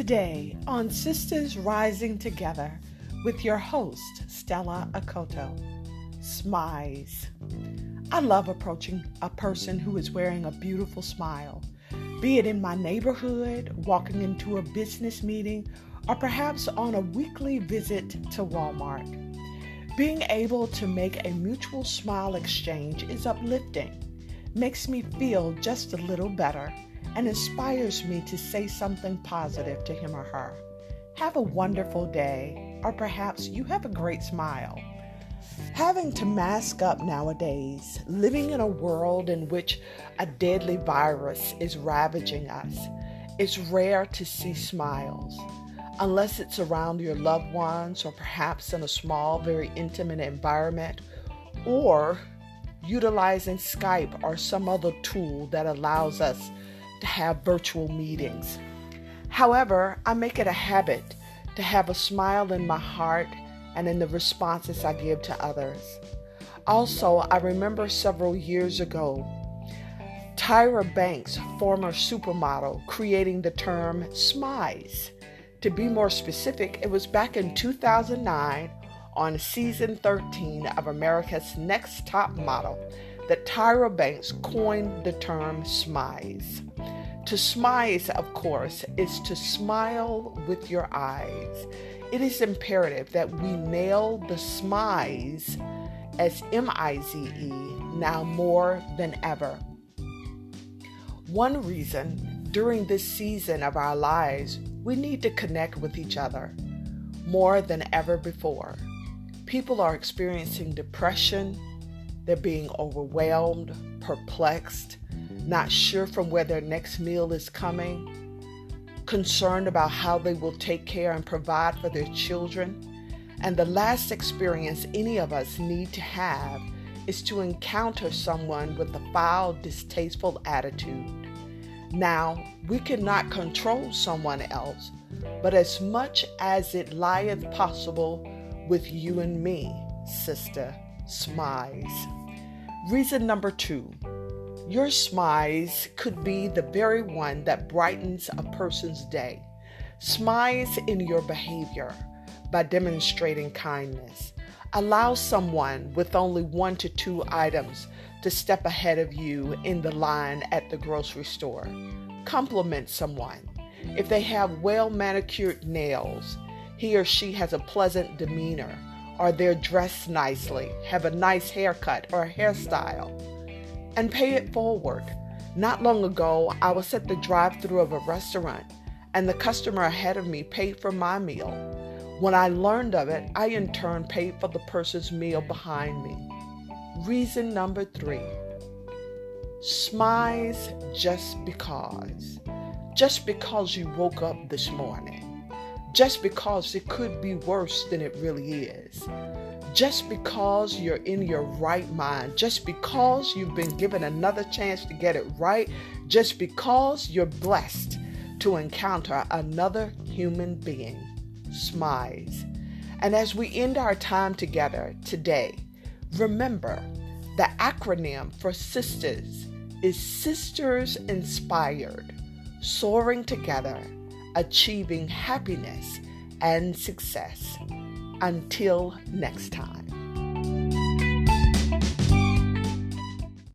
Today on Sisters Rising Together with your host, Stella Akoto. Smize. I love approaching a person who is wearing a beautiful smile, be it in my neighborhood, walking into a business meeting, or perhaps on a weekly visit to Walmart. Being able to make a mutual smile exchange is uplifting, makes me feel just a little better and inspires me to say something positive to him or her. Have a wonderful day, or perhaps you have a great smile. Having to mask up nowadays, living in a world in which a deadly virus is ravaging us, it's rare to see smiles. Unless it's around your loved ones or perhaps in a small, very intimate environment, or utilizing Skype or some other tool that allows us to have virtual meetings. However, I make it a habit to have a smile in my heart and in the responses I give to others. Also, I remember several years ago Tyra Banks, former supermodel, creating the term smize. To be more specific, it was back in 2009 on season 13 of America's Next Top Model that Tyra Banks coined the term smize. To smize, of course, is to smile with your eyes. It is imperative that we nail the smize as M I Z E now more than ever. One reason during this season of our lives, we need to connect with each other more than ever before. People are experiencing depression, they're being overwhelmed, perplexed, not sure from where their next meal is coming, concerned about how they will take care and provide for their children. And the last experience any of us need to have is to encounter someone with a foul, distasteful attitude. Now, we cannot control someone else, but as much as it lieth possible with you and me, sister, smize. Reason number two your smize could be the very one that brightens a person's day. Smize in your behavior by demonstrating kindness. Allow someone with only one to two items to step ahead of you in the line at the grocery store. Compliment someone. If they have well manicured nails, he or she has a pleasant demeanor, or they're dressed nicely, have a nice haircut or hairstyle and pay it forward. Not long ago, I was at the drive through of a restaurant, and the customer ahead of me paid for my meal. When I learned of it, I in turn paid for the person's meal behind me. Reason number three smize just because. Just because you woke up this morning. Just because it could be worse than it really is just because you're in your right mind, just because you've been given another chance to get it right, just because you're blessed to encounter another human being. Smize. And as we end our time together today, remember the acronym for sisters is Sisters Inspired, soaring together, achieving happiness and success. Until next time.